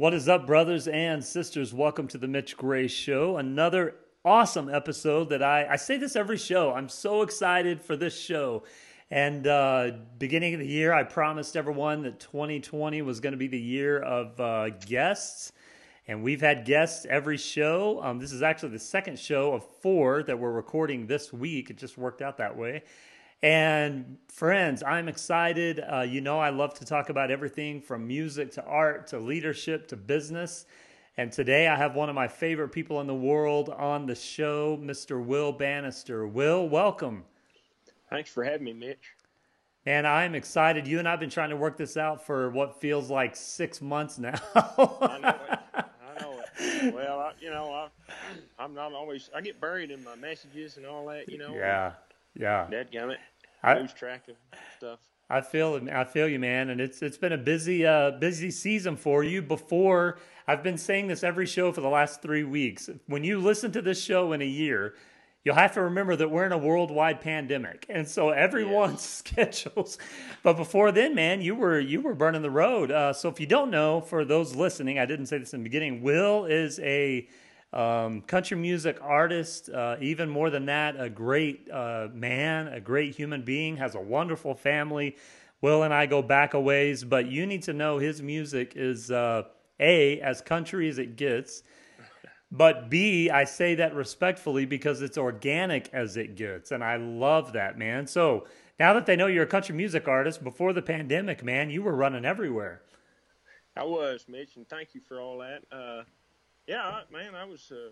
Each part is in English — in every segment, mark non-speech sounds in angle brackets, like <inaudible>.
What is up, brothers and sisters? Welcome to the Mitch Gray Show. Another awesome episode that I, I say this every show. I'm so excited for this show. And uh, beginning of the year, I promised everyone that 2020 was going to be the year of uh, guests. And we've had guests every show. Um, this is actually the second show of four that we're recording this week. It just worked out that way. And friends, I'm excited. Uh, you know, I love to talk about everything from music to art to leadership to business. And today I have one of my favorite people in the world on the show, Mr. Will Banister. Will, welcome. Thanks for having me, Mitch. And I'm excited. You and I've been trying to work this out for what feels like six months now. I know it. I know it. <laughs> Well, I, you know, I, I'm not always. I get buried in my messages and all that. You know. Yeah. Yeah. Dadgummit. I- lose track of stuff. I feel. I feel you, man, and it's it's been a busy uh, busy season for you. Before I've been saying this every show for the last three weeks. When you listen to this show in a year, you'll have to remember that we're in a worldwide pandemic, and so everyone's <laughs> schedules. But before then, man, you were you were burning the road. Uh, so if you don't know, for those listening, I didn't say this in the beginning. Will is a um, country music artist, uh, even more than that, a great uh, man, a great human being, has a wonderful family. Will and I go back a ways, but you need to know his music is uh, A, as country as it gets, but B, I say that respectfully because it's organic as it gets. And I love that, man. So now that they know you're a country music artist, before the pandemic, man, you were running everywhere. I was, Mitch, and thank you for all that. Yeah, man, I was uh,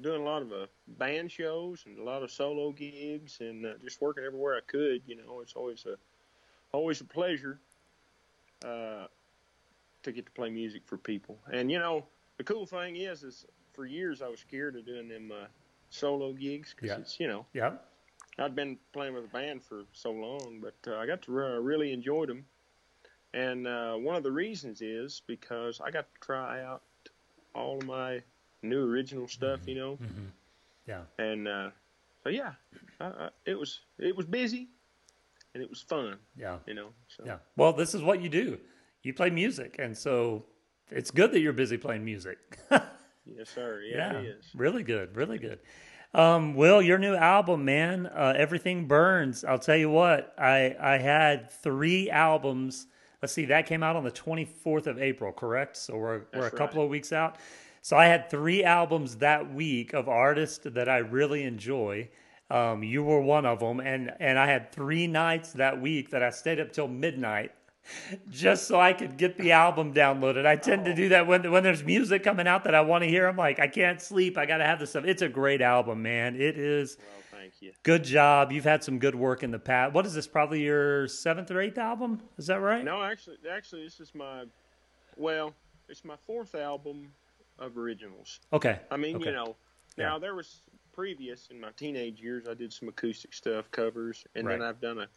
doing a lot of uh, band shows and a lot of solo gigs, and uh, just working everywhere I could. You know, it's always a always a pleasure uh, to get to play music for people. And you know, the cool thing is, is for years I was scared of doing them uh, solo gigs because Yeah. it's you know Yeah. I'd been playing with a band for so long, but uh, I got to re- really enjoyed them. And uh, one of the reasons is because I got to try out all of my new original stuff, you know. Mm-hmm. Yeah. And uh, so yeah, I, I, it was it was busy, and it was fun, Yeah. you know. So Yeah. Well, this is what you do. You play music, and so it's good that you're busy playing music. <laughs> yes, sir. Yeah, it is. really good, really good. Um, Will, your new album, man, uh, everything burns. I'll tell you what, I I had three albums. Let's see, that came out on the 24th of April, correct? So we're we're a couple right. of weeks out. So I had three albums that week of artists that I really enjoy. Um, you were one of them, and and I had three nights that week that I stayed up till midnight just so I could get the album downloaded. I tend to do that when when there's music coming out that I want to hear. I'm like, I can't sleep. I got to have this stuff. It's a great album, man. It is. Well, thank you. Good job. You've had some good work in the past. What is this? Probably your seventh or eighth album? Is that right? No, actually, actually, this is my well, it's my fourth album of originals. Okay. I mean, Okay. you know, now there was previous in my teenage years. I did some acoustic stuff, covers, and then I've done a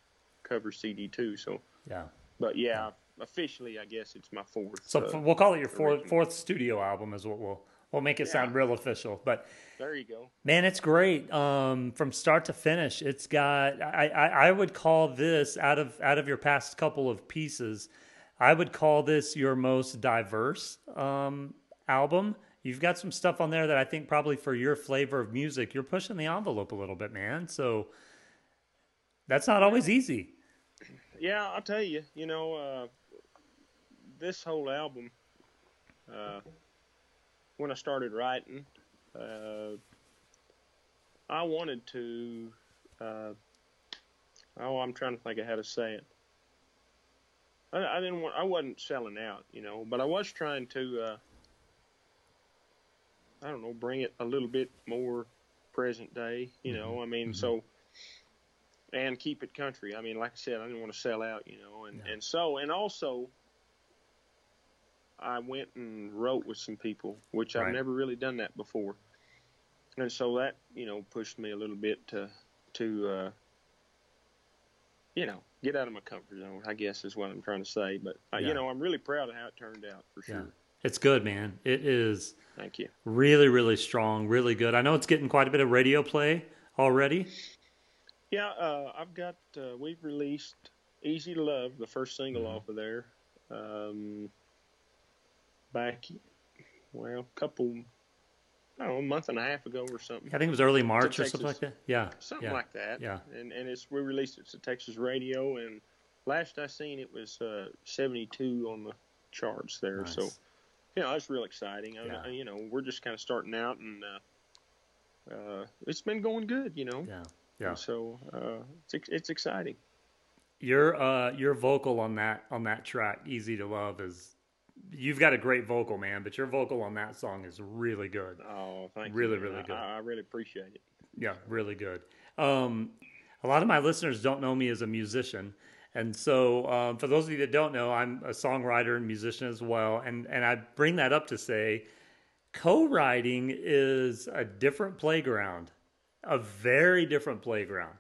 cover CD too. So, Yeah. But yeah, officially, I guess it's my fourth. So uh, we'll call it your fourth original. fourth studio album. Is what we'll we'll make it sound real official. But there you go. Man, it's great. Um, from start to finish, it's got. I, I, I would call this out of out of your past couple of pieces. I would call this your most diverse um, album. You've got some stuff on there that I think probably for your flavor of music, you're pushing the envelope a little bit, man. So that's not always easy. Yeah, I'll tell you. You know, uh, this whole album, uh, when I started writing, uh, I wanted to. Uh, oh, I'm trying to think of how to say it. I, I didn't want. I wasn't selling out, you know, but I was trying to. Uh, I don't know, bring it a little bit more present day, you know. I mean, so and keep it country. I mean, like I said, I didn't want to sell out, you know, and and so and also, I went and wrote with some people, which Right. I've never really done that before, and so that you know pushed me a little bit to to uh, you know get out of my comfort zone. I guess is what I'm trying to say, but uh, Yeah. you know I'm really proud of how it turned out for sure. Yeah. It's good, man. It is Thank you. really, really strong, really good. I know it's getting quite a bit of radio play already. Yeah, uh, I've got. Uh, we've released "Easy to Love," the first single Mhm. off of there. Um, back, well, a couple, I don't know, a month and a half ago or something. I think it was early March or Texas. something like that. Yeah, Something yeah. like that. Yeah. And and it's we released it to Texas radio, and last I seen it was uh, 72 on the charts there. Nice. So you know that's real exciting. Yeah. I, you know we're just kind of starting out, and uh, uh, it's been going good. You know. yeah, yeah. And so uh, it's it's exciting. Your uh your vocal on that on that track, Easy to Love, is you've got a great vocal, man, but your vocal on that song is really good. Oh, thank Really, you. man. really good. I, I really appreciate it. Yeah, really good. Um, a lot of my listeners don't know me as a musician. And so, um, for those of you that don't know, I'm a songwriter and musician as well. And, and I bring that up to say co writing is a different playground, a very different playground.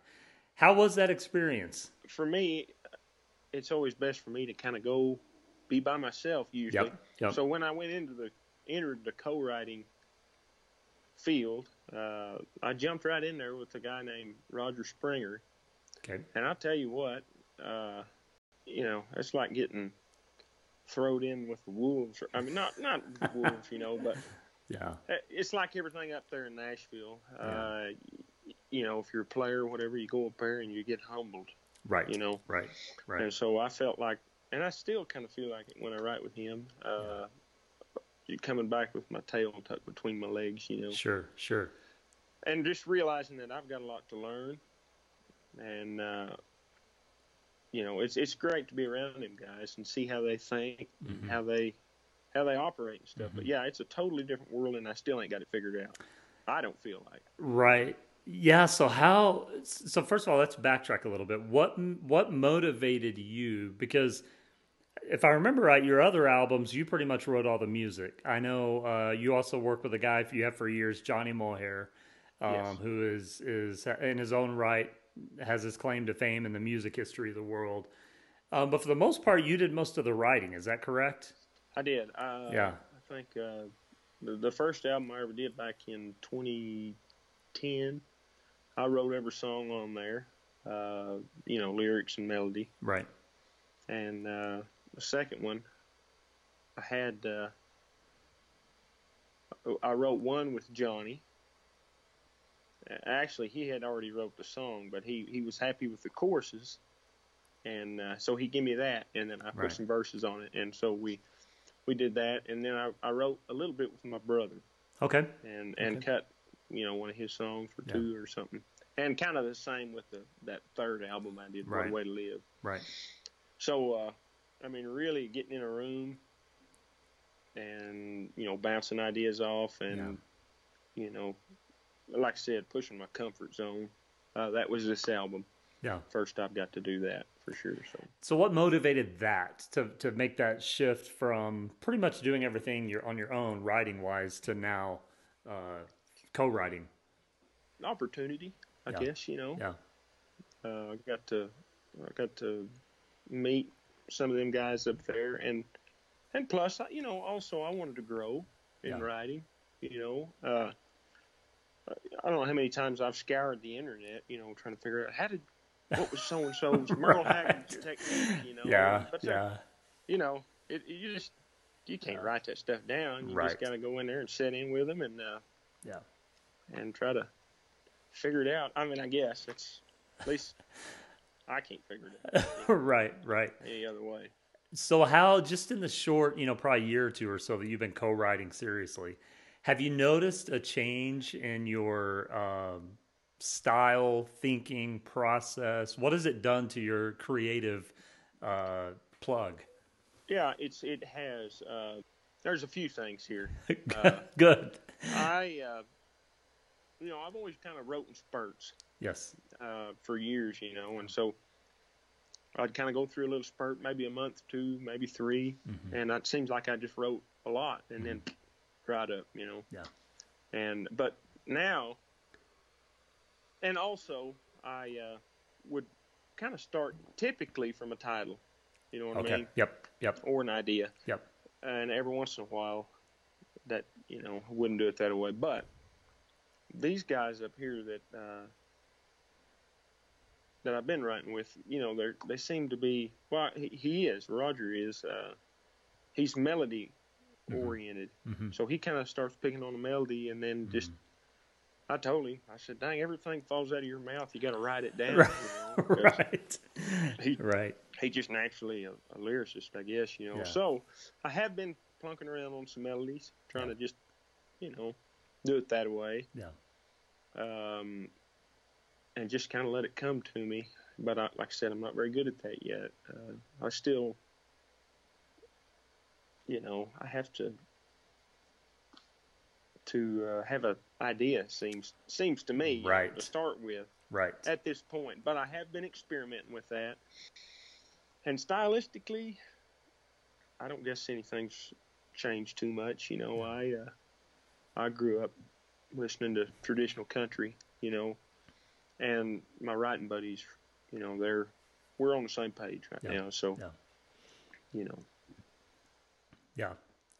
How was that experience? For me, it's always best for me to kind of go be by myself usually. Yep, yep. So when I went into the entered the co-writing field, uh, I jumped right in there with a guy named Roger Springer, Okay. and I'll tell you what, uh, you know, it's like getting thrown in with the wolves. I mean, not not wolves, you know, but Yeah. it's like everything up there in Nashville. Uh, you know, if you're a player or whatever, you go up there and you get humbled. Right. You know, Right. Right. and so I felt like, and I still kind of feel like it when I write with him. Uh, Coming back with my tail tucked between my legs, you know, Sure. Sure. and just realizing that I've got a lot to learn, and uh, you know, it's it's great to be around them guys and see how they think, Mhm. how they how they operate and stuff. Mm-hmm. But yeah, it's a totally different world, and I still ain't got it figured out. I don't feel like. Right. Yeah. So how? So first of all, let's backtrack a little bit. What what motivated you? Because if I remember right, your other albums, you pretty much wrote all the music. I know uh, you also work with a guy you have for years, Johnny Mohair, um, Yes. who is is in his own right has his claim to fame in the music history of the world. Um, but for the most part, you did most of the writing. Is that correct? I did. Uh, Yeah. I think uh, the, the first album I ever did back in 2010, I wrote every song on there, uh, you know, lyrics and melody. Right. And uh, the second one, I had, uh, I wrote one with Johnny. Actually, he had already wrote the song, but he, he was happy with the choruses, and uh, so he gave me that, and then I put Right. some verses on it, and so we we did that, and then I, I wrote a little bit with my brother, Okay. and and Okay. cut you know one of his songs for Yeah. two or something, and kind of the same with the that third album I did, Right. One Way to Live. Right. So, uh, I mean, really getting in a room and, you know, bouncing ideas off and, you know, like I said, pushing my comfort zone. Uh, that was this album. Yeah. First, I've got to do that for sure. So, So what motivated that to to make that shift from pretty much doing everything you're on your own writing wise to now uh, co-writing? An opportunity, I Yeah. guess, you know. Yeah. Uh, I got to, I got to meet some of them guys up there, and and plus, you know, also I wanted to grow in Yeah. writing. You know, uh, I don't know how many times I've scoured the internet, you know, trying to figure out how did what was so and so's <laughs> Merle Haggard's technique, you know. Yeah. but Yeah. you know, it, you just you can't Yeah. write that stuff down. You Right. just got to go in there and sit in with them and uh, Yeah. and try to figure it out. I mean, I guess it's at least I can't figure it out <laughs> right. Right. any other way. So how just in the short, you know, probably year or two or so that you've been co-writing seriously, have you noticed a change in your um, style, thinking process? What has it done to your creative uh, plug? Yeah, it's it has. Uh, there's a few things here. <laughs> Uh, Good. I, uh, you know, I've always kind of wrote in spurts Yes. uh, for years, you know, and so I'd kind of go through a little spurt, maybe a month, two, maybe 3 Mhm. and it seems like I just wrote a lot and then dried up, you know. Yeah. And but now, and also I uh, would kind of start typically from a title, you know what Okay. I mean, Yep. Yep. or an idea, Yep. and every once in a while, that you know I wouldn't do it that way, but these guys up here that uh, that I've been writing with, you know, they they seem to be well. He, he is Roger is uh, he's melody oriented. So he kind of starts picking on the melody, and then just I told him, I said, "Dang, everything falls out of your mouth. You got to write it down." Right. You <laughs> know, 'cause right. He, Right. he just naturally a, a lyricist, I guess. You know. Yeah. So I have been plunking around on some melodies, trying to just, you know, do it that way, Yeah. um, and just kind of let it come to me. But I, like I said, I'm not very good at that yet. Uh, I still, you know, I have to to uh, have an idea. Seems seems to me you know, Right. to start with Right. at this point, but I have been experimenting with that. And stylistically, I don't guess anything's changed too much. You know, I uh, I grew up listening to traditional country. You know, and my writing buddies, you know, they're we're on the same page right Yeah. now. So, Yeah. you know, Yeah.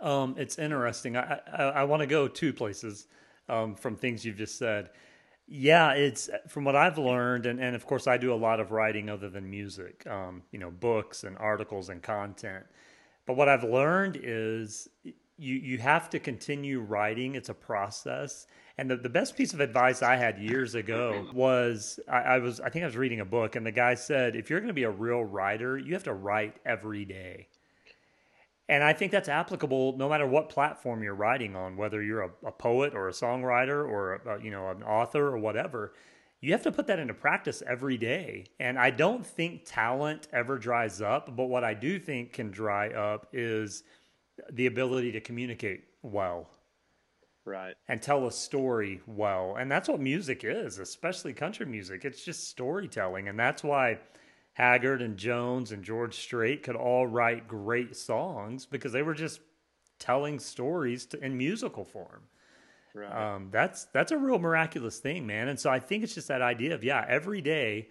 Um, it's interesting. I, I, I want to go two places um, from things you've just said. Yeah, it's from what I've learned, and, and of course, I do a lot of writing other than music, um, you know, books and articles and content. But what I've learned is you, you have to continue writing, it's a process. And the, the best piece of advice I had years ago was I, I was I think I was reading a book and the guy said if you're going to be a real writer, you have to write every day. And I think that's applicable no matter what platform you're writing on, whether you're a, a poet or a songwriter or a, you know an author or whatever. You have to put that into practice every day. And I don't think talent ever dries up, but what I do think can dry up is the ability to communicate well right, and tell a story well. And that's what music is, especially country music. It's just storytelling. And that's why Haggard and Jones and George Strait could all write great songs because they were just telling stories to, in musical form. right, Um, that's that's a real miraculous thing, man. And so I think it's just that idea of yeah, every day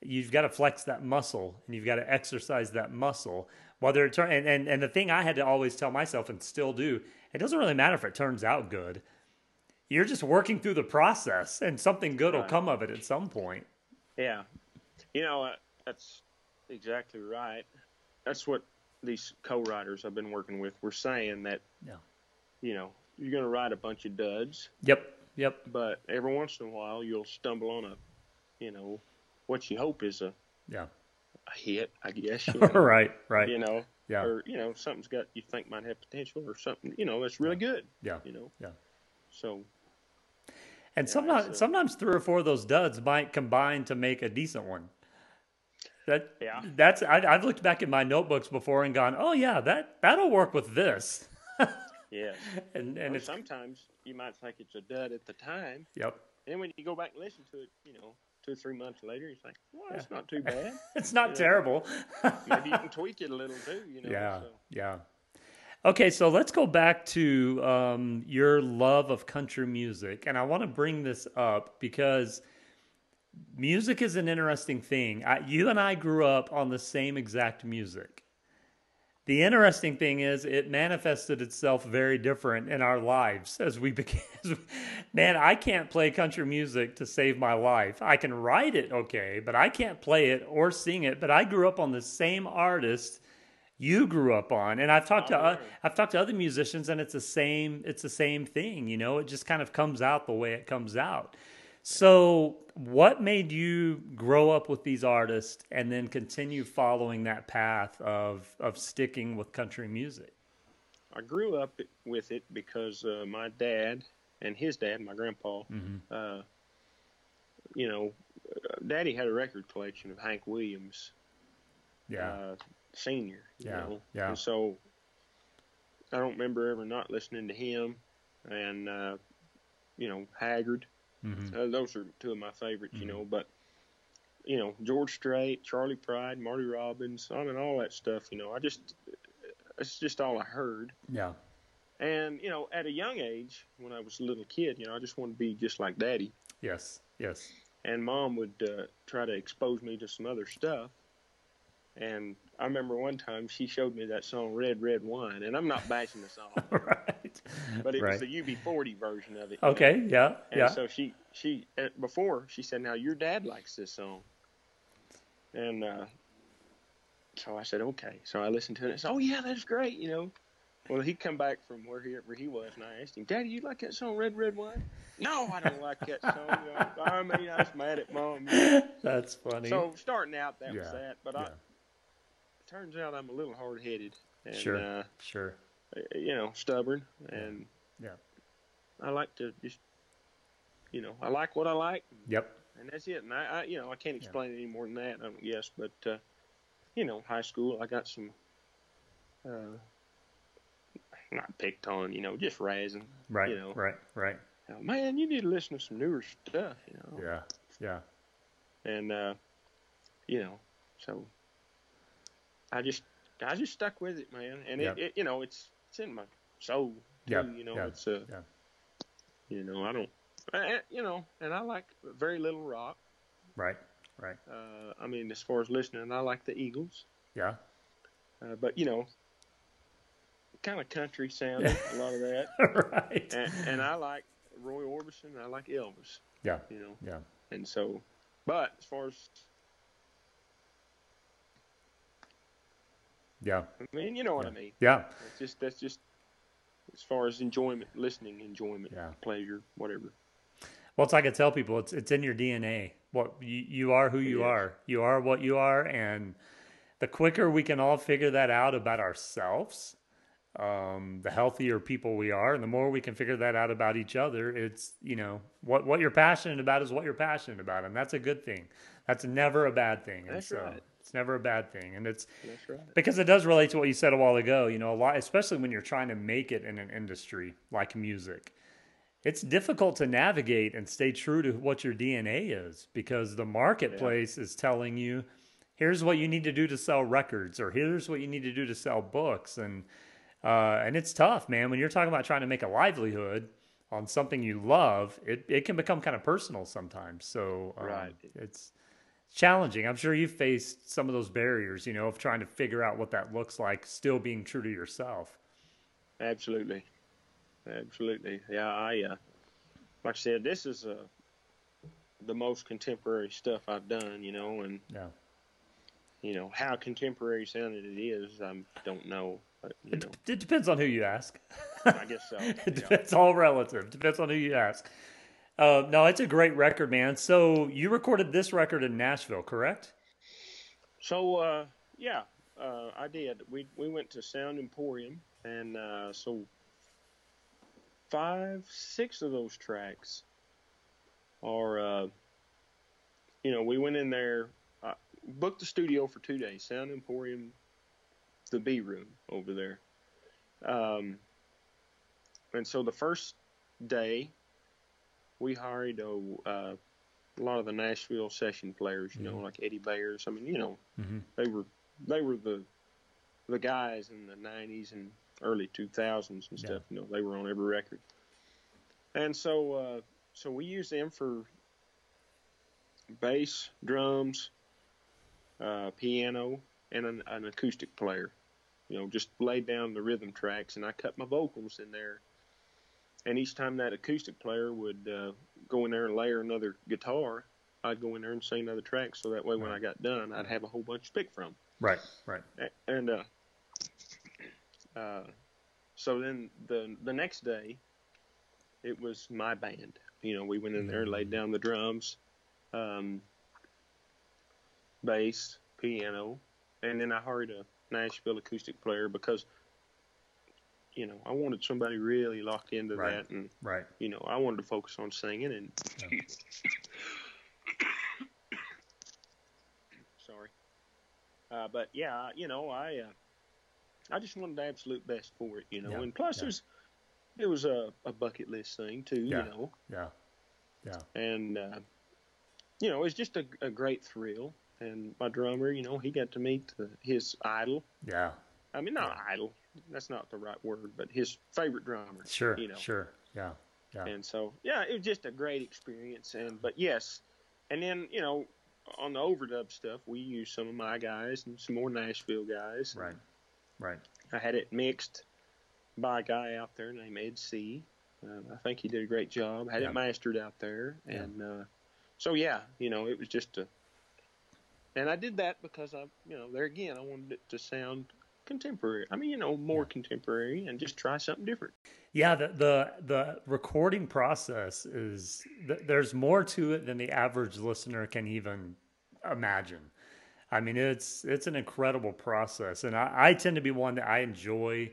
you've got to flex that muscle and you've got to exercise that muscle. Whether it turn and, and and the thing I had to always tell myself and still do, it doesn't really matter if it turns out good. You're just working through the process, and something good will come of it at some point. Yeah, you know uh, that's exactly right. That's what these co-writers I've been working with were saying that Yeah. you know you're going to write a bunch of duds, Yep. Yep. but every once in a while you'll stumble on a you know what you hope is a, Yeah. a hit, I guess. <laughs> You know, right. Right. you know Yeah. or you know something's got you think might have potential or something you know that's really good. Yeah. You know, Yeah. so And Yeah, sometimes, sometimes three or four of those duds might combine to make a decent one. That Yeah. that's I, I've looked back at my notebooks before and gone, oh yeah, that that'll work with this. <laughs> yeah. And and sometimes you might think it's a dud at the time, yep, and when you go back and listen to it, you know, two or three months later, you think, well, it's not too bad. <laughs> it's not Yeah. terrible. <laughs> Maybe you can tweak it a little too, you know. yeah, So, yeah. Okay, so let's go back to um, your love of country music, and I want to bring this up because music is an interesting thing. I, you and I grew up on the same exact music. The interesting thing is, it manifested itself very different in our lives as we <laughs> became. Man, I can't play country music to save my life. I can write it okay, but I can't play it or sing it. But I grew up on the same artist you grew up on, and I've talked to uh. I've talked to other musicians, and it's the same. It's the same thing. You know, it just kind of comes out the way it comes out. So, what made you grow up with these artists and then continue following that path of of sticking with country music? I grew up with it because uh, my dad and his dad, my grandpa, uh, you know, Daddy had a record collection of Hank Williams, Yeah, uh, senior. You Yeah, know? yeah. And so I don't remember ever not listening to him, and uh, you know, Haggard. Mhm. Uh, those are two of my favorites, you know. But you know, George Strait, Charley Pride, Marty Robbins, on and all that stuff. You know, I just it's just all I heard. yeah, And you know, at a young age, when I was a little kid, you know, I just wanted to be just like Daddy. yes, yes, And Mom would uh, try to expose me to some other stuff. And I remember one time she showed me that song "Red Red Wine," and I'm not bashing the song, <laughs> right, but it right. was the UB40 version of it. you know. Okay, yeah, And yeah, so she she uh, before she said, "Now your dad likes this song," and uh, so I said, "Okay." So I listened to it. and I said, "Oh yeah, that's great," you know. well, he come back from where he where he was, and I asked him, "Daddy, you like that song, Red Red Wine?" No, I don't like that song. You know, I mean, I was mad at mom. <laughs> That's funny. So starting out, that Yeah, was that. But yeah. Turns out I'm a little hard headed and sure, uh, sure. you know stubborn, and Yeah. I like to just you know I like what I like, Yep. and that's it. And I, I you know I can't explain it any more than that. I don't guess, but uh, you know, high school I got some. Uh, not picked on, you know, just razzing. Right. You know, Right. Right. "Oh, man, you need to listen to some newer stuff, you know. Yeah. Yeah. And uh, you know, so I just I just stuck with it, man. And Yeah. it, it, you know, it's it's in my soul too. Yeah, You know, yeah, it's yeah. you know, I don't, I, you know, and I like very little rock. Right. Right. Uh, I mean, as far as listening, I like the Eagles. Yeah. Uh, but you know, kind of country sounding, a lot of that. <laughs> right. And, and I like Roy Orbison. I like Elvis. Yeah. You know, Yeah. and so, but as far as Yeah. I mean, you know what Yeah. I mean. Yeah. It's just that's just as far as enjoyment, listening, enjoyment, Yeah. pleasure, whatever. Well, it's like I could tell people, it's it's in your DNA. What you, you are, who you are. You are what you are, and the quicker we can all figure that out about ourselves, um, the healthier people we are, and the more we can figure that out about each other. It's you know what what you're passionate about is what you're passionate about, and that's a good thing. That's never a bad thing. and That's so right. Never a bad thing, and it's right. because it does relate to what you said a while ago. You know, a lot, especially when you're trying to make it in an industry like music. It's difficult to navigate and stay true to what your DNA is because the marketplace is telling you, here's what you need to do to sell records, or here's what you need to do to sell books, and uh, and it's tough, man. When you're talking about trying to make a livelihood on something you love, it, it can become kind of personal sometimes. So um, Right. it's challenging. I'm sure you've faced some of those barriers, you know, of trying to figure out what that looks like, still being true to yourself. Absolutely, absolutely. Yeah, I uh, like I said, this is uh, the most contemporary stuff I've done. You know, and Yeah. you know how contemporary sounding it is, I don't know. But, you It, know, it depends on who you ask. I guess so. <laughs> It Yeah. depends, all relative. Depends on who you ask. Uh, no, it's a great record, man. So you recorded this record in Nashville, correct? So uh, yeah, uh, I did. We we went to Sound Emporium, and uh, so five, six of those tracks are, uh, you know, we went in there, uh, booked the studio for two days. Sound Emporium, the B room over there. Um, and so the first day, we hired a, uh, a lot of the Nashville session players, you know, like Eddie Bayers. I mean, you know, Mm-hmm. they were they were the the guys in the '90s and early 2000s and Yeah. stuff. You know, they were on every record. And so, uh, so we used them for bass, drums, uh, piano, and an, an acoustic player. You know, just laid down the rhythm tracks, and I cut my vocals in there. And each time that acoustic player would uh, go in there and layer another guitar, I'd go in there and sing another track, so that way when I got done, I'd have a whole bunch to pick from. Right, right. And uh, uh, so then the the next day, it was my band. You know, we went in there and laid down the drums, um, bass, piano, and then I hired a Nashville acoustic player because, you know, I wanted somebody really locked into Right. that, and Right. you know, I wanted to focus on singing and. <coughs> Sorry. Uh, but yeah, you know, I uh, I just wanted the absolute best for it, you know. Yeah, And plus, yeah. there's it was a, a bucket list thing too, Yeah. you know. Yeah. Yeah. And uh, you know, it's just a, a great thrill. And my drummer, you know, he got to meet the, his idol. Yeah. I mean, not idol. That's not the right word, but his favorite drummer. Sure. You know. Sure. Yeah. Yeah. And so, yeah, it was just a great experience. And but yes, and then you know, on the overdub stuff, we used some of my guys and some more Nashville guys. Right. Right. I had it mixed by a guy out there named Ed Seay. Uh, I think he did a great job. Had Yeah. it mastered out there, Yeah. and uh, so yeah, you know, it was just a. And I did that because I, you know, there again, I wanted it to sound contemporary. I mean, you know, more contemporary, and just try something different. Yeah, the the, the recording process is th- there's more to it than the average listener can even imagine. I mean, it's it's an incredible process, and I, I tend to be one that I enjoy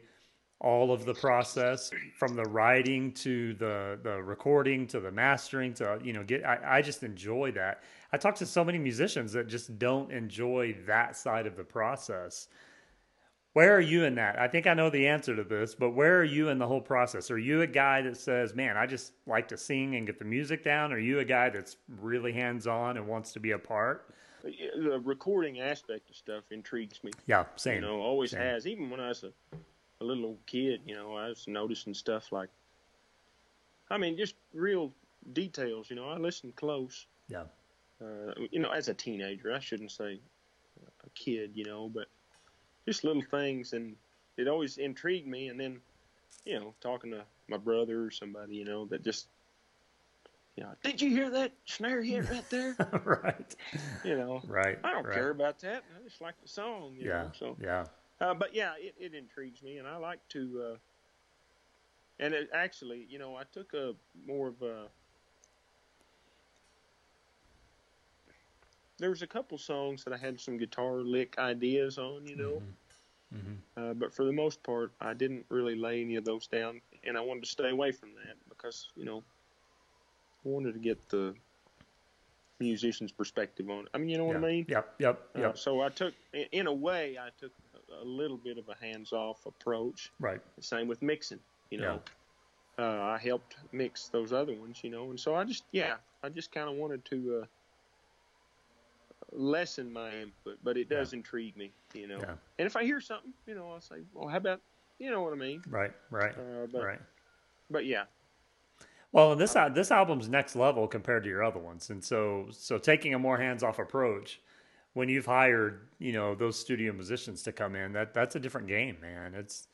all of the process from the writing to the the recording to the mastering to you know get I, I just enjoy that i talk to so many musicians that just don't enjoy that side of the process where are you in that i think i know the answer to this but where are you in the whole process are you a guy that says man i just like to sing and get the music down are you a guy that's really hands on and wants to be a part The recording aspect of stuff intrigues me. yeah same You know, always Same. has. Even when I was a, a little old kid, you know, I was noticing stuff like, I mean, just real details. You know, I listened close. yeah Uh, you know, as a teenager, I shouldn't say a kid, you know, but just little things, and it always intrigued me. And then, you know, talking to my brother or somebody, you know, that just, you know, did you hear that snare hit right there? <laughs> right you know, right I don't right. care about that. I just like the song, you yeah know. So, yeah uh, but yeah, it, it intrigues me, and I like to. Uh, and it actually, you know, I took a more of a. There was a couple songs that I had some guitar lick ideas on, you know, hmm uh, but for the most part, I didn't really lay any of those down, and I wanted to stay away from that because, you know, I wanted to get the musician's perspective on it. I mean, you know what yeah. I mean? yep yep Uh, yep so I took, in- a way, I took a, little bit of a hands-off approach. right Same with mixing, you know. Uh, I helped mix those other ones, you know, and so I just, yeah, I just kind of wanted to uh, lessen my input, but it does intrigue me, you know. Yeah. And if I hear something, you know, I'll say, well, how about, you know what I mean? right right Uh, but, right but yeah, Well, this al- this album's next level compared to your other ones, and so so taking a more hands off approach when you've hired you know those studio musicians to come in that that's a different game, man. It's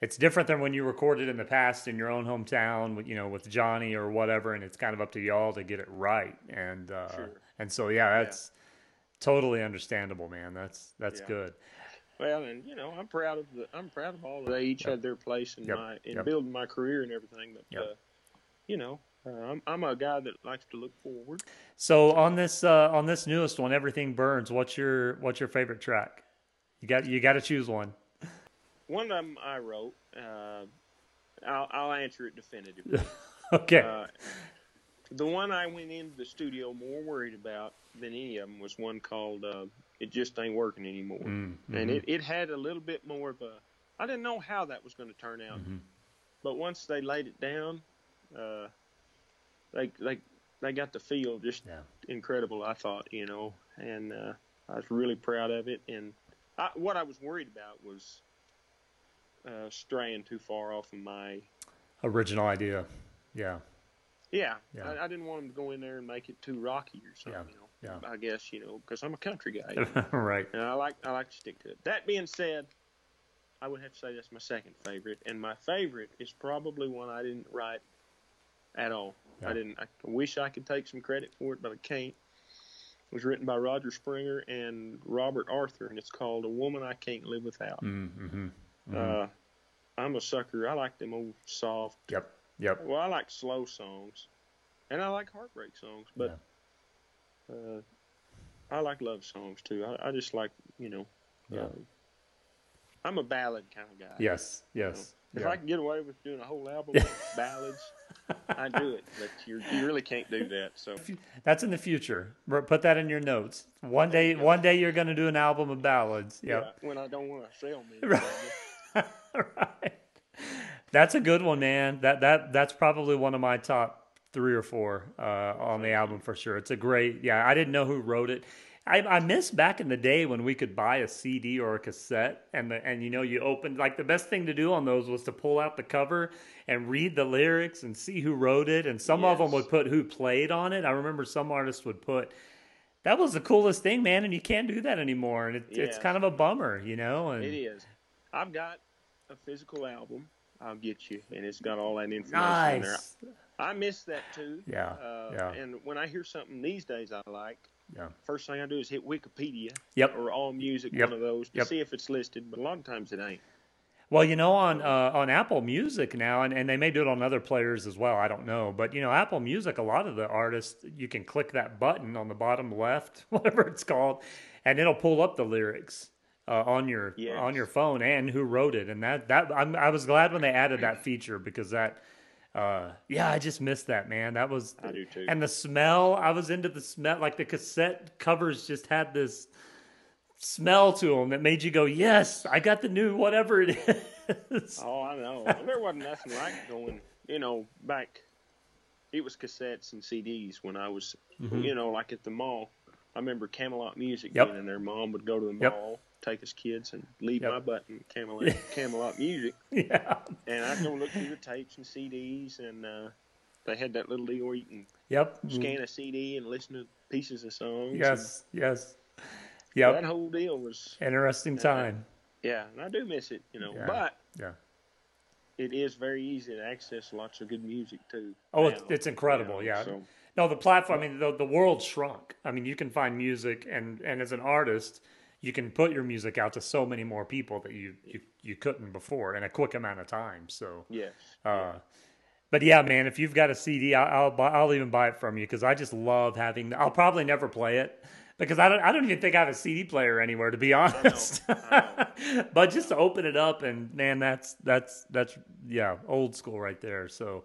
it's different than when you recorded in the past in your own hometown, you know, with Johnny or whatever, and it's kind of up to y'all to get it right. And uh, Sure. and so yeah, that's totally understandable, man. That's that's Yeah. good. Well, and you know, I'm proud of the. I'm proud of all. of They each had their place in Yep. my in Yep. building my career and everything. But Yep. uh, you know, uh, I'm I'm a guy that likes to look forward. So on this uh, on this newest one, everything burns. What's your what's your favorite track? You got you got to choose one. One of them I wrote. Uh, I'll I'll answer it definitively. <laughs> Okay. The one I went into the studio more worried about than any of them was one called uh, "It Just Ain't Working Anymore," Mm, and mhm. it, it had a little bit more of a. I didn't know how that was going to turn out, Mhm. but once they laid it down, uh, they they they got the feel just Yeah. incredible. I thought, you know, and uh, I was really proud of it. And I, what I was worried about was uh, straying too far off of my Original idea. Yeah. Yeah, Yeah. I, I didn't want them to go in there and make it too rocky or something. Yeah, You know, yeah. I guess you know because I'm a country guy, <laughs> right. and I like I like to stick to it. That being said, I would have to say that's my second favorite, and my favorite is probably one I didn't write at all. Yeah. I didn't. I wish I could take some credit for it, but I can't. It was written by Roger Springer and Robert Arthur, and it's called "A Woman I Can't Live Without." Mm-hmm. Uh, I'm a sucker. I like them old soft Yep. Yep. well, I like slow songs, and I like heartbreak songs, but uh, I like love songs too. I, I just like you know. Yeah. uh, I'm a ballad kind of guy. Yes. Yes. If yeah. I can get away with doing a whole album <laughs> of ballads, I do it. But you you really can't do that. So That's in the future. Put that in your notes. One day, one day you're going to do an album of ballads. Yep. yeah, when I don't want to sell me, <laughs> Right. right. That's a good one, man. That that that's probably one of my top three or four uh, on the album for sure. It's a great. Yeah, I didn't know who wrote it. I, I miss back in the day when we could buy a CD or a cassette, and the, and you know you opened like the best thing to do on those was to pull out the cover and read the lyrics and see who wrote it. And some of them would put who played on it. I remember some artists would put. That was the coolest thing, man, and you can't do that anymore, and it, it's kind of a bummer, you know. And it is. I've got a physical album. I'll get you, and it's got all that information in there. nice. I miss that too. Yeah, Uh, yeah. And when I hear something these days I like, Yeah. first thing I do is hit Wikipedia Yep. or All Music, Yep. one of those, to Yep. see if it's listed. But a lot of times it ain't. Well, you know, on uh, on Apple Music now, and, and they may do it on other players as well. I don't know, but you know, Apple Music, a lot of the artists, you can click that button on the bottom left, <laughs> whatever it's called, and it'll pull up the lyrics uh, on your Yes. on your phone and who wrote it. And that that I'm, I was glad when they added that feature because that, uh, yeah, I just missed that man. That was I do too. And the smell, I was into the smell. Like the cassette covers just had this smell to them that made you go, "Yes, I got the new whatever it <laughs> is." Oh, I know. there wasn't nothing like going, you know, back. It was cassettes and CDs when I was, you know, like at the mall. I remember Camelot Music Mm-hmm. Yep. being in there. Mom would go to the Yep. mall, take us kids, and leave Yep. my button Camelot, <laughs> Camelot Music. yeah. And I'd go look through the tapes and CDs, and uh, they had that little deal where you can Yep. scan a CD and listen to pieces of songs. Yes. Yes. Yep. That whole deal was, Interesting time. yeah, and I do miss it, you know. Yeah. But Yeah. it is very easy to access lots of good music too. Oh, it's, now, it's incredible. you know, yeah. So, No, the platform. I mean, the the world shrunk. I mean, you can find music, and and as an artist, you can put your music out to so many more people that you you, you couldn't before in a quick amount of time. So. yeah. Uh, but yeah, man, if you've got a CD, I'll I'll, buy, I'll even buy it from you because I just love having. I'll probably never play it because I don't. I don't even think I have a CD player anywhere to be <laughs> honest. I <laughs> but just to open it up and man, that's that's that's yeah, old school right there. So,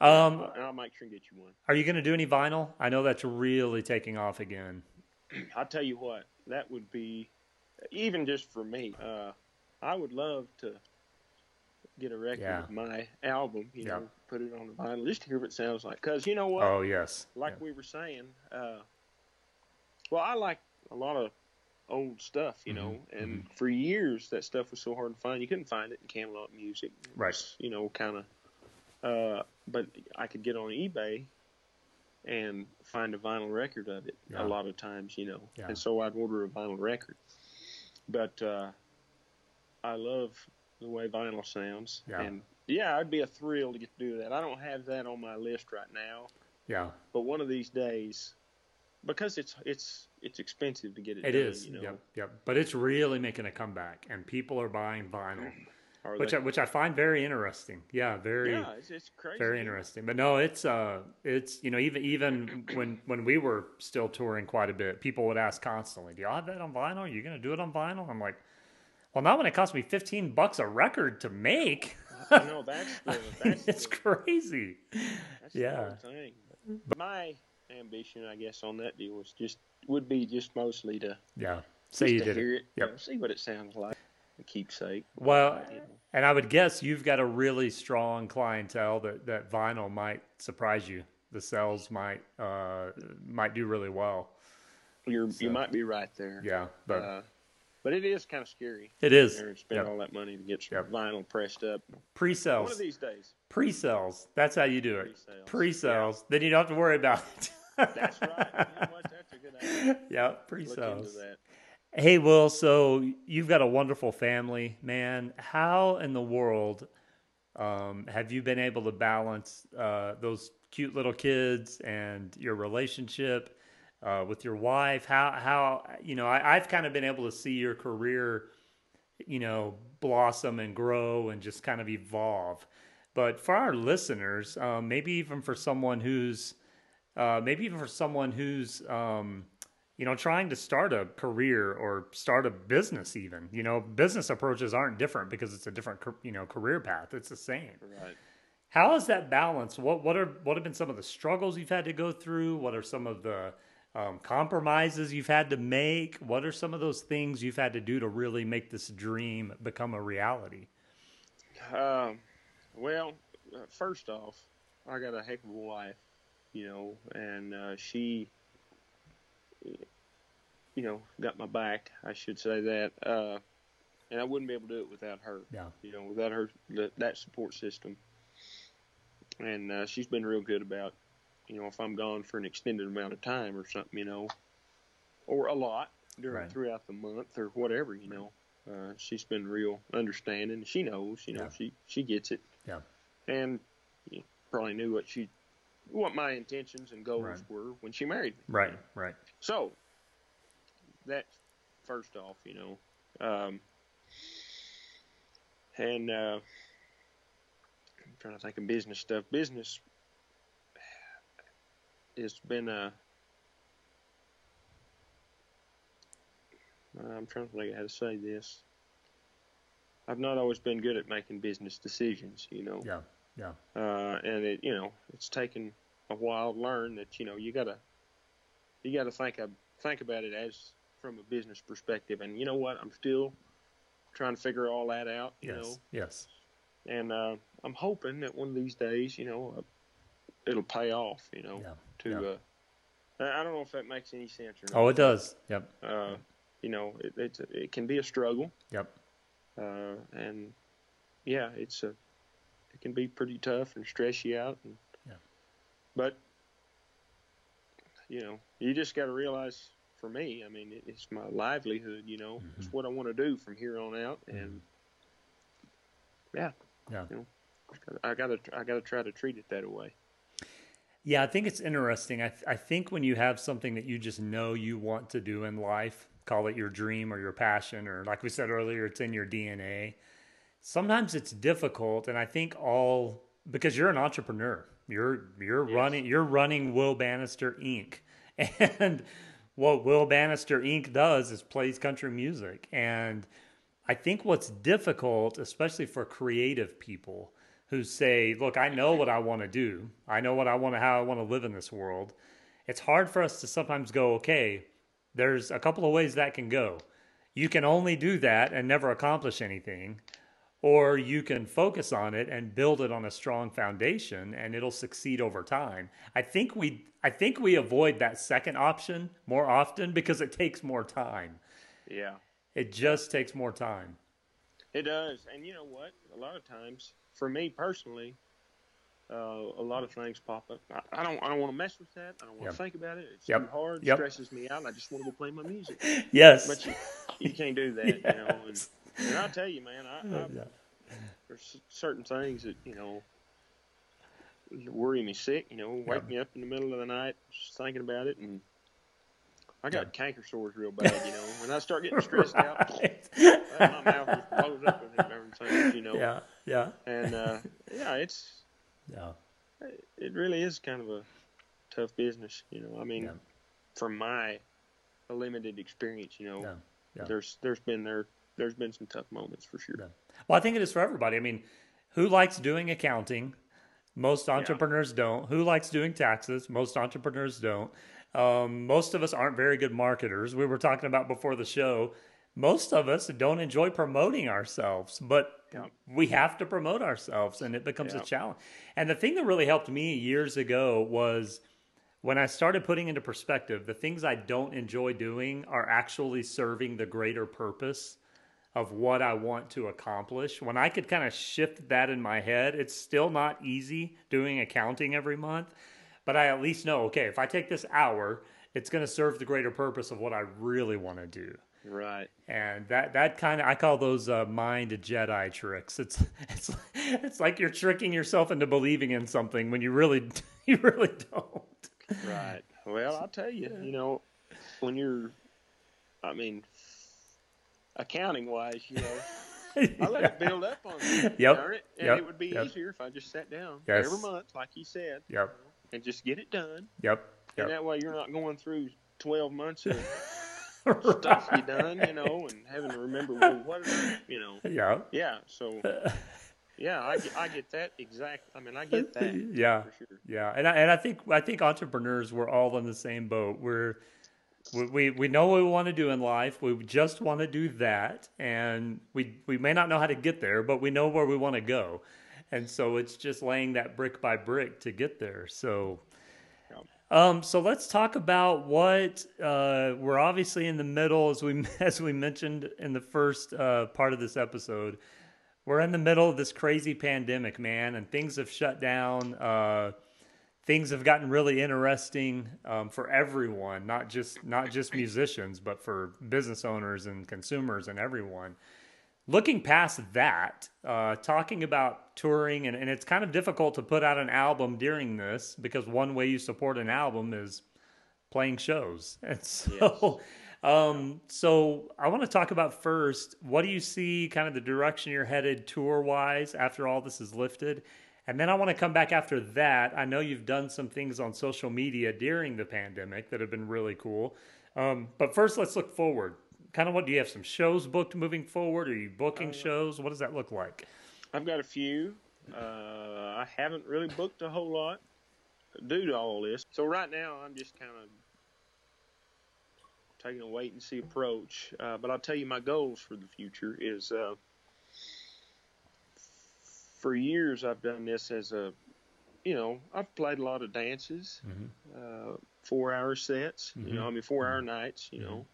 um, and I'll make sure and get you one. are you going to do any vinyl? I know that's really taking off again. <clears throat> I'll tell you what, that would be, even just for me, uh, I would love to get a record Yeah. of my album, you Yeah. know, put it on the vinyl, just to hear what it sounds like. Because you know what? Oh yes, like we were saying, uh, well, I like a lot of old stuff, you know, Mm-hmm. and for years that stuff was so hard to find. You couldn't find it in Camelot Music, It Right. was, you know, kind of. Uh, but I could get on eBay and find a vinyl record of it Yeah. a lot of times, you know, Yeah. and so I'd order a vinyl record. But uh, I love the way vinyl sounds, Yeah. and yeah, I'd be a thrill to get to do that. I don't have that on my list right now yeah, but one of these days, because it's it's it's expensive to get it. it done, is. You know, Yep, yep. But it's really making a comeback, and people are buying vinyl, Are which they- I, which I find very interesting. Yeah, very. yeah, it's, it's crazy. very interesting but no it's uh it's you know even even when when we were still touring quite a bit people would ask constantly do y'all have that on vinyl are you gonna do it on vinyl i'm like well not when it costs me 15 bucks a record to make I know that's <laughs> the, that's it's the, crazy that's yeah. thing. But my ambition, I guess, on that deal was just would be just mostly to yeah just you to did hear it it, you know, see what it sounds like, a keepsake. well you know. and i would guess you've got a really strong clientele that that vinyl might surprise you the sales might uh might do really well You're So- you might be right there. yeah but Uh, but it is kind of scary. it is and spend Yep. all that money to get some Yep. vinyl pressed up. Pre-sales of these days. Pre-sales. That's how you do it. Pre-sales. Pre-sales. Then you don't have to worry about it. That's right. You know? That's a good <laughs> idea. yeah, Look into pre-sales. that. Hey, Will. So you've got a wonderful family, man. How in the world um, have you been able to balance uh, those cute little kids and your relationship uh, with your wife? How how you know I, I've kind of been able to see your career, you know, blossom and grow and just kind of evolve. But for our listeners, um, maybe even for someone who's uh, maybe even for someone who's um, you know trying to start a career or start a business even you know business approaches aren't different because it's a different you know career path. It's the same. Right. how is that balance? What what are what have been some of the struggles you've had to go through? What are some of the um, compromises you've had to make? What are some of those things you've had to do to really make this dream become a reality? Um, well, uh, first off, I got a heck of a wife, you know, and uh, she, you know, got my back. I should say that, uh, and I wouldn't be able to do it without her. Yeah. You know, without her that, that support system. And uh, she's been real good about, you know, if I'm gone for an extended amount of time or something, you know, or a lot during Right. throughout the month or whatever, you know. Uh, she's been real understanding. She knows, you know, Yeah. she she gets it. Yeah. And you probably knew what she what my intentions and goals Right. were when she married me. Right, right. So that first off, you know, um, and uh, I'm trying to think of business stuff. Business has been a. I'm trying to think how to say this. I've not always been good at making business decisions, you know Yeah, yeah, uh, and it you know it's taken a while to learn that you know you gotta you gotta think of, think about it as from a business perspective and you know what I'm still trying to figure all that out you yes, know yes. and uh, I'm hoping that one of these days you know uh, it'll pay off you know Yeah, to yeah. uh I I don't know if that makes any sense or not Oh, it does. Yep, uh, you know it, it's it can be a struggle yep. uh, and yeah, it's a it can be pretty tough and stress you out. And, Yeah. But you know, you just got to realize. For me, I mean, it, it's my livelihood. You know, it's Mm-hmm. what I want to do from here on out, and yeah, Yeah. you know, I gotta I gotta try to treat it that way. Yeah, I think it's interesting. I, th- I think when you have something that you just know you want to do in life, call it your dream or your passion, or like we said earlier, it's in your DNA. Sometimes it's difficult, and I think all because you're an entrepreneur, you're you're Yes. running you're running Will Banister Inc. <laughs> And what Will Banister Inc. does is plays country music, and I think what's difficult, especially for creative people who say, "Look, I know what I want to do. I know what I want to how I want to live in this world." It's hard for us to sometimes go, "Okay, there's a couple of ways that can go. You can only do that and never accomplish anything, or you can focus on it and build it on a strong foundation and it'll succeed over time." I think we I think we avoid that second option more often because it takes more time. Yeah, It just takes more time. it does. And you know what? A lot of times, for me personally, uh, a lot of things pop up. I, I don't I don't want to mess with that. I don't want Yep. to think about it. It's Yep. too hard. Yep. stresses me out. I just want to go play my music. <laughs> Yes. but you, you can't do that, <laughs> you know. And, and I tell you, man, I, I, Yeah. there's certain things that you know worry me sick. You know, wake Yeah. me up in the middle of the night just thinking about it, and I got canker sores real bad. You know, when I start getting <laughs> stressed out, my mouth just blows up with things. You know, Yeah, yeah, and uh, yeah, it's yeah, it really is kind of a tough business. You know, I mean, Yeah. from my limited experience, you know, yeah, yeah. there's there's been there there's been some tough moments for sure. Yeah. Well, I think it is for everybody. I mean, who likes doing accounting? Most entrepreneurs don't. Who likes doing taxes? Most entrepreneurs don't. Um, most of us aren't very good marketers. We were talking about before the show. Most of us don't enjoy promoting ourselves, but Yeah. we have to promote ourselves, and it becomes Yeah. a challenge. And the thing that really helped me years ago was when I started putting into perspective the things I don't enjoy doing are actually serving the greater purpose of what I want to accomplish. When I could kind of shift that in my head, it's still not easy doing accounting every month, but I at least know okay, if I take this hour, it's going to serve the greater purpose of what I really want to do. Right. And that that kind of I call those uh, mind Jedi tricks. It's <laughs> it's it's like you're tricking yourself into believing in something when you really <laughs> you really don't. Right. Well, I'll tell you, you know, when you're, I mean, accounting wise, you know, <laughs> I let it build up on me. Yep. darn it, and Yep. it would be Yep. easier if I just sat down Yes. every month, like you said, Yep. and just get it done. Yep. And that way, you're not going through 12 months of <laughs> stuff you done, you know, and having to remember, well, what, I, you know, Yeah. yeah. So, <laughs> yeah, I, get- I get that exact. I mean, I get that Yeah. for sure. Yeah, and I, and I think I think entrepreneurs we're all in the same boat. We're we, we know what we want to do in life. We just want to do that, and we we may not know how to get there, but we know where we want to go, and so it's just laying that brick by brick to get there. So. Um, so let's talk about what uh, we're obviously in the middle, as we <laughs> as we mentioned in the first uh, part of this episode. We're in the middle of this crazy pandemic, man, and things have shut down. Uh, things have gotten really interesting um, for everyone, not just not just musicians, but for business owners and consumers and everyone. looking past that, uh, talking about touring, and, and it's kind of difficult to put out an album during this because one way you support an album is playing shows. <laughs> And so, yes. um, so I want to talk about first, what do you see kind of the direction you're headed tour wise after all this is lifted? And then I want to come back after that. I know you've done some things on social media during the pandemic that have been really cool. Um, but first, let's look forward kind of what do you have some shows booked moving forward? Are you booking uh, shows? What does that look like? I've got a few. Uh, I haven't really booked a whole lot due to all this. So right now I'm just kind of taking a wait and see approach. Uh, but I'll tell you my goals for the future is uh, for years I've done this as a you know I've played a lot of dances, mm-hmm. Uh, four hour sets. Mm-hmm. You know I mean four hour mm-hmm. nights. You mm-hmm. know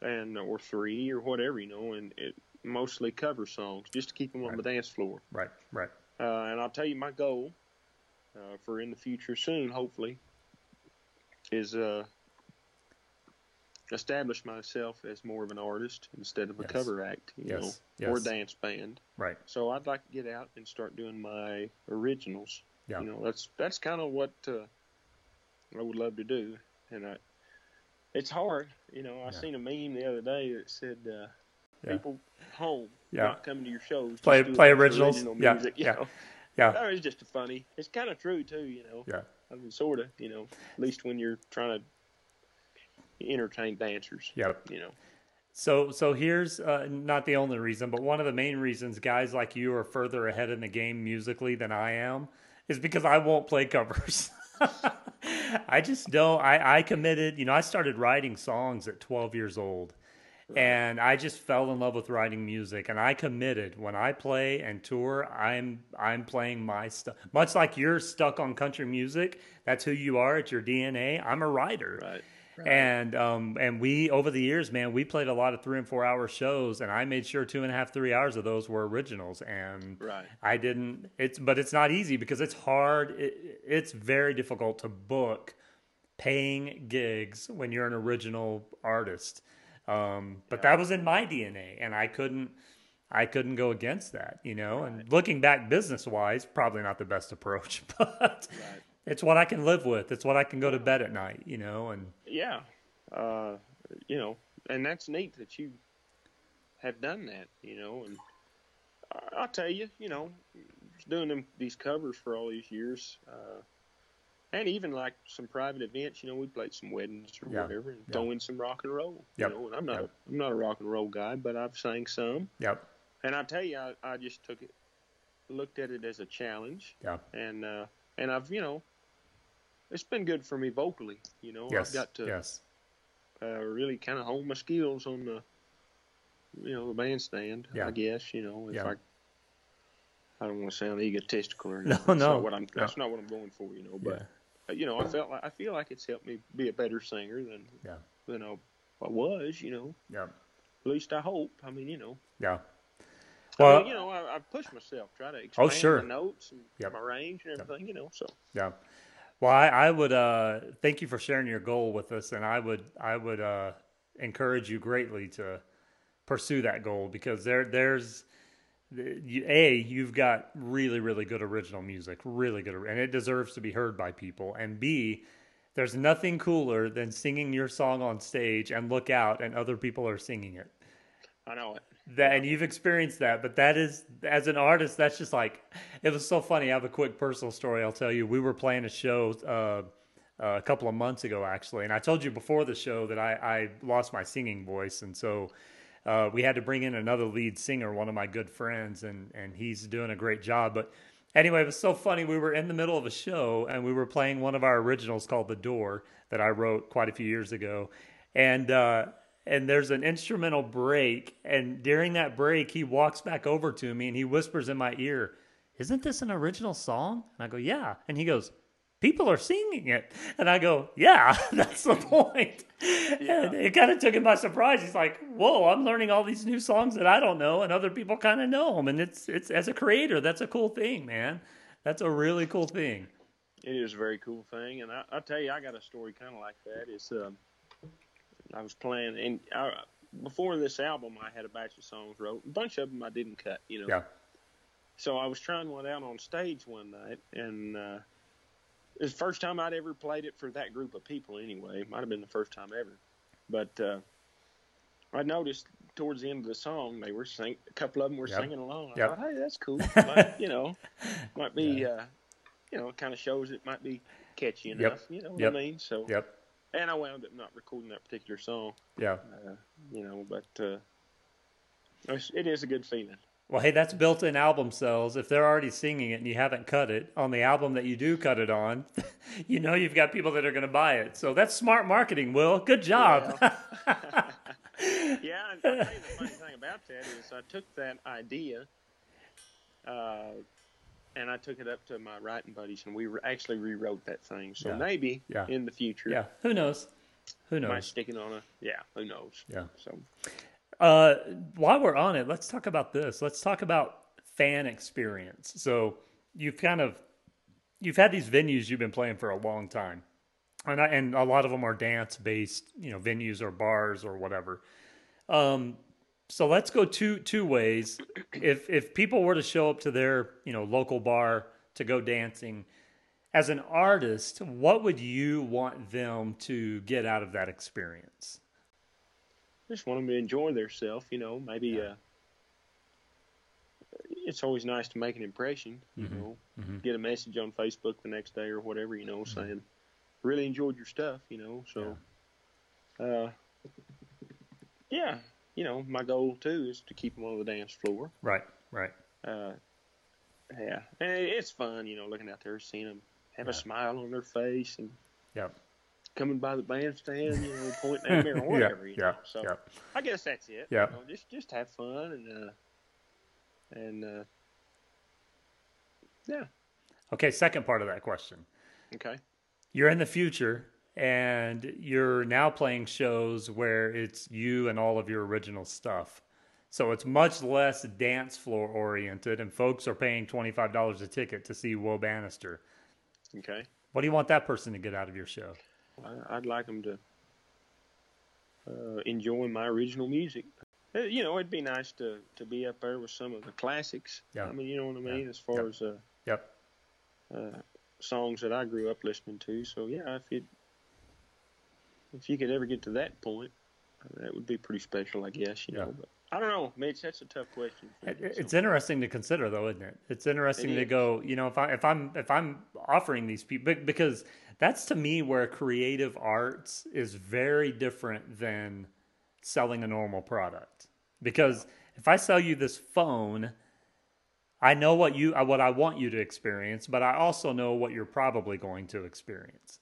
and or three or whatever, you know, and it mostly cover songs just to keep them on the dance floor. Right, right. Uh, and I'll tell you my goal uh, for in the future soon, hopefully, is uh, establish myself as more of an artist instead of a yes. cover act, you yes. know, yes. or dance band. Right. So I'd like to get out and start doing my originals. Yeah. You know, that's that's kind of what uh, I would love to do, and I it's hard. You know, I yeah. seen a meme the other day that said uh, yeah. people home yeah. not coming to your shows. Play play originals. Original yeah. Music, yeah. Know? Yeah. That was just a funny. It's kind of true too. You know. Yeah. I mean, sort of. You know, at least when you're trying to entertain dancers. Yep. You know. So, so here's uh, not the only reason, but one of the main reasons guys like you are further ahead in the game musically than I am is because I won't play covers. <laughs> I just don't. I, I committed, you know, I started writing songs at 12 years old. Right. And I just fell in love with writing music, and I committed. When I play and tour, I'm I'm playing my stuff. Much like you're stuck on country music, that's who you are. It's your DNA. I'm a writer. Right. Right. And um and we over the years, man, we played a lot of three and four hour shows, and I made sure two and a half, three hours of those were originals. And right. I didn't. It's but it's not easy because it's hard. It, it's very difficult to book paying gigs when you're an original artist. Um, but yeah. that was in my DNA, and I couldn't. I couldn't go against that, you know. Right. And looking back business wise, probably not the best approach, <laughs> but right it's what I can live with. It's what I can go to bed at night, you know, and yeah, uh, you know, and that's neat that you have done that, you know, and I'll tell you, you know, doing them these covers for all these years, uh, and even like some private events, you know, we played some weddings or yeah. whatever, and yeah. throw in some rock and roll. Yep. You know, and I'm not, yep. I'm not a rock and roll guy, but I've sang some. Yep. And I tell you, I, I just took it, looked at it as a challenge. Yeah. And uh, and I've, you know, it's been good for me vocally. You know, yes, I've got to yes. uh, really kind of hone my skills on the, you know, the bandstand. Yeah. I guess you know if yeah. I. I don't want to sound egotistical or anything. <laughs> No, no, not what I'm. That's no. not what I'm going for, you know. But yeah. you know, I felt like, I feel like it's helped me be a better singer than yeah. than I, I was. You know. Yeah. At least I hope. I mean, you know. Yeah. Well, I mean, you know, I, I pushed myself, try to expand oh, sure. my notes and yep. my range and everything, you know. So. Yeah. Well, I, I would uh, thank you for sharing your goal with us, and I would I would uh, encourage you greatly to pursue that goal because there there's a you've got really really good original music, really good, and it deserves to be heard by people. And b there's nothing cooler than singing your song on stage and look out and other people are singing it. I know it. That and you've experienced that but that is as an artist that's just like it was so funny. I have a quick personal story i'll tell you. We were playing a show uh, uh, a couple of months ago actually and i told you before the show that i, I lost my singing voice and so uh, we had to bring in another lead singer one of my good friends and and he's doing a great job but anyway it was so funny. We were in the middle of a show and we were playing one of our originals called the door that i wrote quite a few years ago and uh, and there's an instrumental break and during that break he walks back over to me and he whispers in my ear isn't this an original song? And i go yeah. And he goes people are singing it. And i go yeah <laughs> that's the point. Yeah. and it kind of took him by surprise. He's like whoa i'm learning all these new songs that i don't know and other people kind of know them and it's it's as a creator that's a cool thing man. That's a really cool thing. It is a very cool thing and I, will tell you i got a story kind of like that. It's um I was playing, and I, before this album, I had a batch of songs wrote. A bunch of them I didn't cut, you know. Yeah. So I was trying one out on stage one night, and uh, it was the first time I'd ever played it for that group of people. Anyway, it might have been the first time ever. But uh, I noticed towards the end of the song they were sing. A couple of them were Yep. singing along. I Yep. thought, hey, that's cool. <laughs> might, you know, might be. Yeah. Uh, you know, kind of shows it might be catchy Yep. enough. You know what Yep. I mean? So, Yep. And I wound up not recording that particular song. Yeah. Uh, you know, but uh, it's- a good feeling. Well, hey, that's built-in album sales. If they're already singing it and you haven't cut it on the album that you do cut it on, <laughs> you know you've got people that are going to buy it. So that's smart marketing, Will. Good job. <laughs> <laughs> yeah, and I'll tell you the funny thing about that is I took that idea, uh, and I took it up to my writing buddies, and we re- actually rewrote that thing. So Yeah. maybe Yeah. in the future, yeah. Who knows? Who knows? might stick it on a yeah. Who knows? Yeah. So Uh, while we're on it, let's talk about this. Let's talk about fan experience. So you've kind of you've had these venues you've been playing for a long time, and I, and a lot of them are dance based, you know, venues or bars or whatever. Um, so let's go two two ways. If if people were to show up to their you know local bar to go dancing, as an artist, what would you want them to get out of that experience? just want them to enjoy themselves. You know, maybe Yeah. uh, it's always nice to make an impression. You Mhm. know, Mhm. get a message on Facebook the next day or whatever. You know, Mm-hmm. saying really enjoyed your stuff. You know, so uh, yeah, you know, my goal too is to keep them on the dance floor. Right, right. Uh, yeah, and it's fun. You know, looking out there, seeing them have Yeah. a smile on their face and Yeah. coming by the bandstand, you know, pointing at <laughs> me or whatever. you yeah, know. So yeah. I guess that's it. Yeah. You know, just just have fun and uh, and uh, yeah. Okay, second part of that question. Okay. You're in the future and you're now playing shows where it's you and all of your original stuff. So it's much less dance floor oriented and folks are paying $25 a ticket to see Will Banister. Okay. What do you want that person to get out of your show? I'd like them to uh, enjoy my original music. Uh, You know, it'd be nice to, to be up there with some of the classics. Yeah. I mean, you know what I mean, Yeah. as far Yep. as uh, Yep. uh, songs that I grew up listening to. So yeah, if it if you could ever get to that point, that would be pretty special, I guess. You Yeah. know, but I don't know, Mitch. That's a tough question. It- me, It's so. interesting to consider, though, isn't it? It's interesting It to go. You know, if I if I'm if I'm offering these people because that's to me where creative arts is very different than selling a normal product. Because if I sell you this phone, I know what you what I want you to experience, but I also know what you're probably going to experience.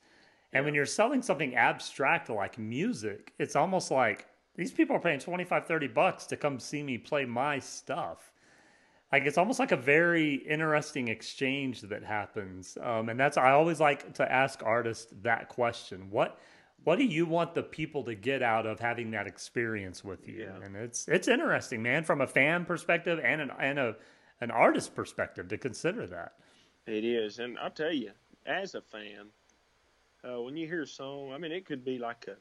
And when you're selling something abstract like music, it's almost like these people are paying 25, 30 bucks to come see me play my stuff. Like it's almost like a very interesting exchange that happens. Um, and that's, I always like to ask artists that question. What, what do you want the people to get out of having that experience with you? Yeah. And it's, it's interesting, man, from a fan perspective and an, and a, an artist perspective to consider that. It is, and I'll tell you, as a fan, uh, when you hear a song, I mean, it could be like a,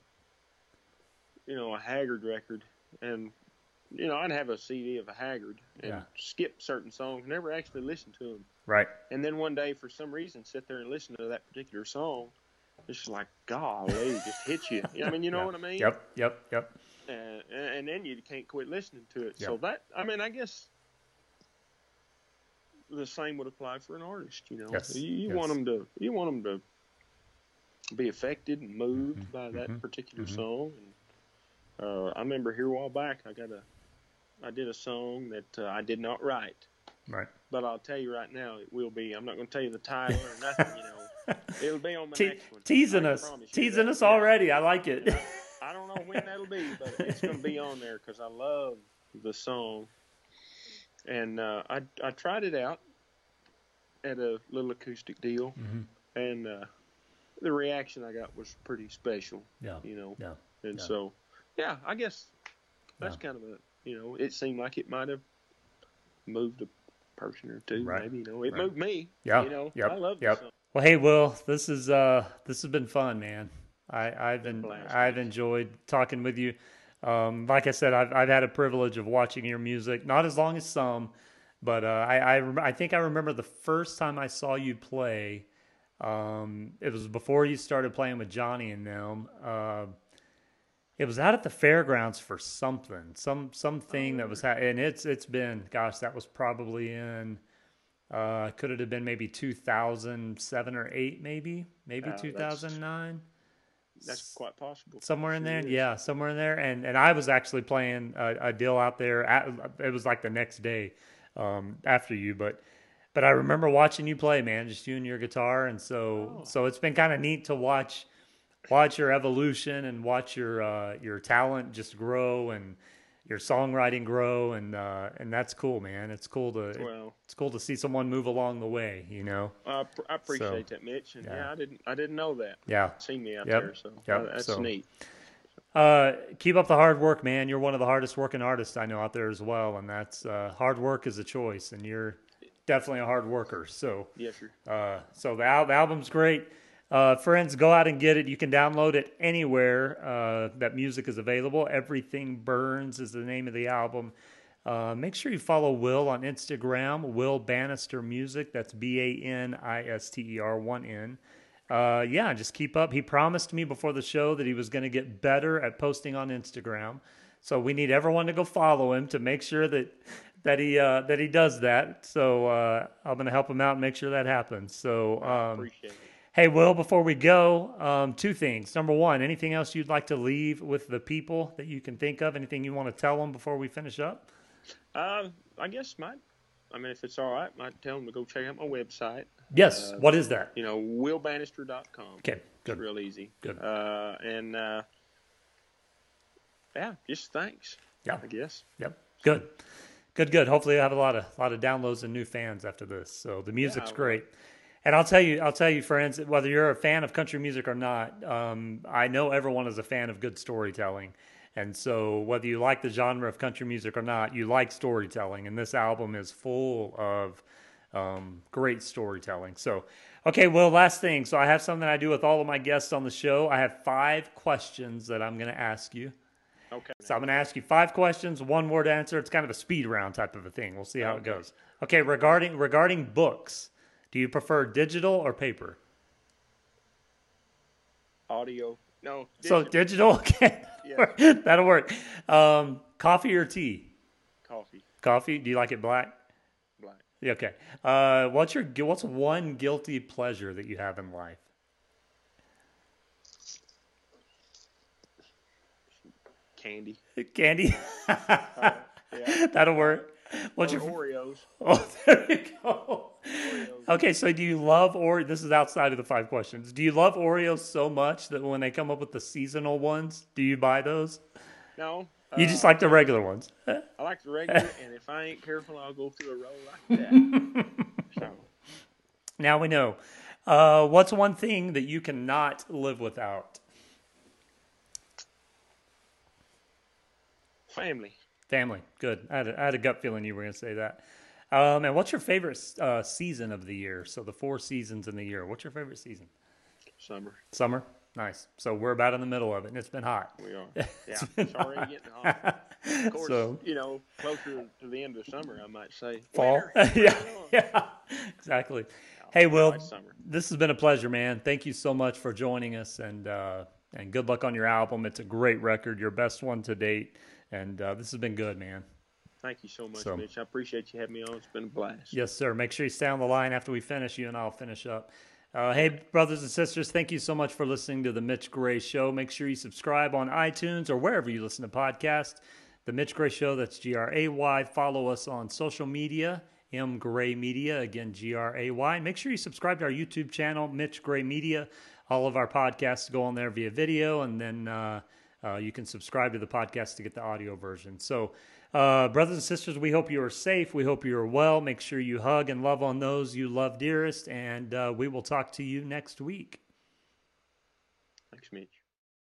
you know, a Haggard record, and you know, I'd have a CD of a Haggard and Yeah. skip certain songs, never actually listen to them, Right. and then one day, for some reason, sit there and listen to that particular song. It's just like, golly, it just hits you. I mean, you know Yeah. what I mean? Yep. Yep. Yep. and, and then you can't quit listening to it. Yeah. So that, I mean, I guess the same would apply for an artist. You know, Yes, you, you yes. want them to, you want them to be affected and moved by that mhm, particular mhm. song. And uh, I remember here a while back, I got a, I did a song that uh, I did not write. Right. But I'll tell you right now, it will be. I'm not going to tell you the title or nothing. You know, <laughs> it'll be on the Te- next one. teasing us, teasing us already. I like it. <laughs> I don't know when that'll be, but it's going to be on there because I love the song. And uh, I I tried it out at a little acoustic deal, Mhm. and uh, the reaction I got was pretty special. Yeah. You know, Yeah. and yeah. so yeah, I guess that's kind of a you know, it seemed like it might have moved a person or two, Right. maybe. You know, it Right. moved me. Yeah. You know, Yep. I love Yep. song. Well, hey, Will, this is uh, this has been fun, man. I, I've been I've enjoyed talking with you. Um, like I said, I've I've had a privilege of watching your music, not as long as some, but uh, I I, rem- I think I remember the first time I saw you play. Um, it was before you started playing with Johnny and them. Uh, it was out at the fairgrounds for something, some something that was, ha- and it's it's been, gosh, that was probably in. Uh, could it have been maybe 2007 or 8 maybe maybe Uh, 2009 That's quite possible. somewhere in there yeah somewhere in there and and i was actually playing a, a deal out there at, it was like the next day um, after you but but i remember watching you play man just you and your guitar and so Oh. so it's been kind of neat to watch watch your evolution and watch your uh, your talent just grow and your songwriting grow and uh, and that's cool man it's cool to Well, it's cool to see someone move along the way you know I, I appreciate that, Mitch. And yeah. yeah. I didn't I didn't know that. yeah See me out Yep. there, so Yep. uh, that's So- neat. Uh, keep up the hard work, man. You're one of the hardest working artists I know out there as well, and that's uh, hard work is a choice, and you're definitely a hard worker. So, yeah, sir. uh, so the, al- the album's great. Uh, friends, go out and get it. You can download it anywhere uh, that music is available. Everything Burns is the name of the album. Uh, make sure you follow Will on Instagram, Will Banister Music. That's B A N I S T E R 1 N. Uh, yeah, just keep up. He promised me before the show that he was going to get better at posting on Instagram. So we need everyone to go follow him to make sure that that he uh, that he does that. So uh, I'm going to help him out and make sure that happens. So um, Appreciate it. Hey, Will, before we go, um, two things. Number one, anything else you'd like to leave with the people that you can think of? Anything you want to tell them before we finish up? Uh, I guess might. I mean, if it's all right, might tell them to go check out my website. Yes. Uh, what is that? You know, willbanister.com. Okay, It's good. real easy. Good. Uh, and uh, yeah, just thanks. Yeah. I guess. Yep. Good. Good, good. Hopefully you'll have a lot of lot of downloads and new fans after this. So the music's Yeah, great. And I'll tell you, I'll tell you, friends, whether you're a fan of country music or not, um, I know everyone is a fan of good storytelling. And so, whether you like the genre of country music or not, you like storytelling. And this album is full of um, great storytelling. So, okay, well, last thing. So, I have something I do with all of my guests on the show. I have five questions that I'm going to ask you. Okay. So I'm going to ask you five questions, one word answer. It's kind of a speed round type of a thing. We'll see how it goes. Okay, regarding regarding books, do you prefer digital or paper? Audio. No. So digital. digital, <laughs> okay, Yeah. <laughs> that'll work. Um, coffee or tea? coffee. Coffee. Do you like it black? Black. Yeah, Okay. Uh, what's your what's one guilty pleasure that you have in life? Candy. Candy. <laughs> Yeah. That'll work. What's Or your Oreos. <laughs> Oh, there you go. Oreos. Okay, so do you love Oreo? This is outside of the five questions. Do you love Oreos so much that when they come up with the seasonal ones, do you buy those? No. You uh, just like the regular ones. <laughs> I like the regular, and if I ain't careful, I'll go through a roll like that. so, Now we know. Uh, what's one thing that you cannot live without? Family. Family. Good. I had a, I had a gut feeling you were going to say that. Um, and what's your favorite uh, season of the year? So the four seasons in the year. What's your favorite season? Summer. Summer. Nice. So we're about in the middle of it, and it's been hot. We are. <laughs> Yeah. It's already getting hot. Of <laughs> course, So you know, closer to the end of summer, I might say. fall. <laughs> Yeah, yeah, exactly. Hey, Will, summer. this has been a pleasure, man. Thank you so much for joining us, and uh, and good luck on your album. It's a great record, your best one to date, and uh, this has been good, man. Thank you so much, So- Mitch. I appreciate you having me on. It's been a blast. Yes, sir. Make sure you stay on the line after we finish. You and I'll finish up. Uh, hey, brothers and sisters, thank you so much for listening to the Mitch Gray Show. Make sure you subscribe on iTunes or wherever you listen to podcasts. The Mitch Gray Show, that's G R A Y. Follow us on social media, M Gray Media, again, G R A Y. Make sure you subscribe to our YouTube channel, Mitch Gray Media. All of our podcasts go on there via video, and then uh, uh, you can subscribe to the podcast to get the audio version. So, uh, brothers and sisters, we hope you are safe. We hope you are well. Make sure you hug and love on those you love dearest, and uh, we will talk to you next week. Thanks, Mitch.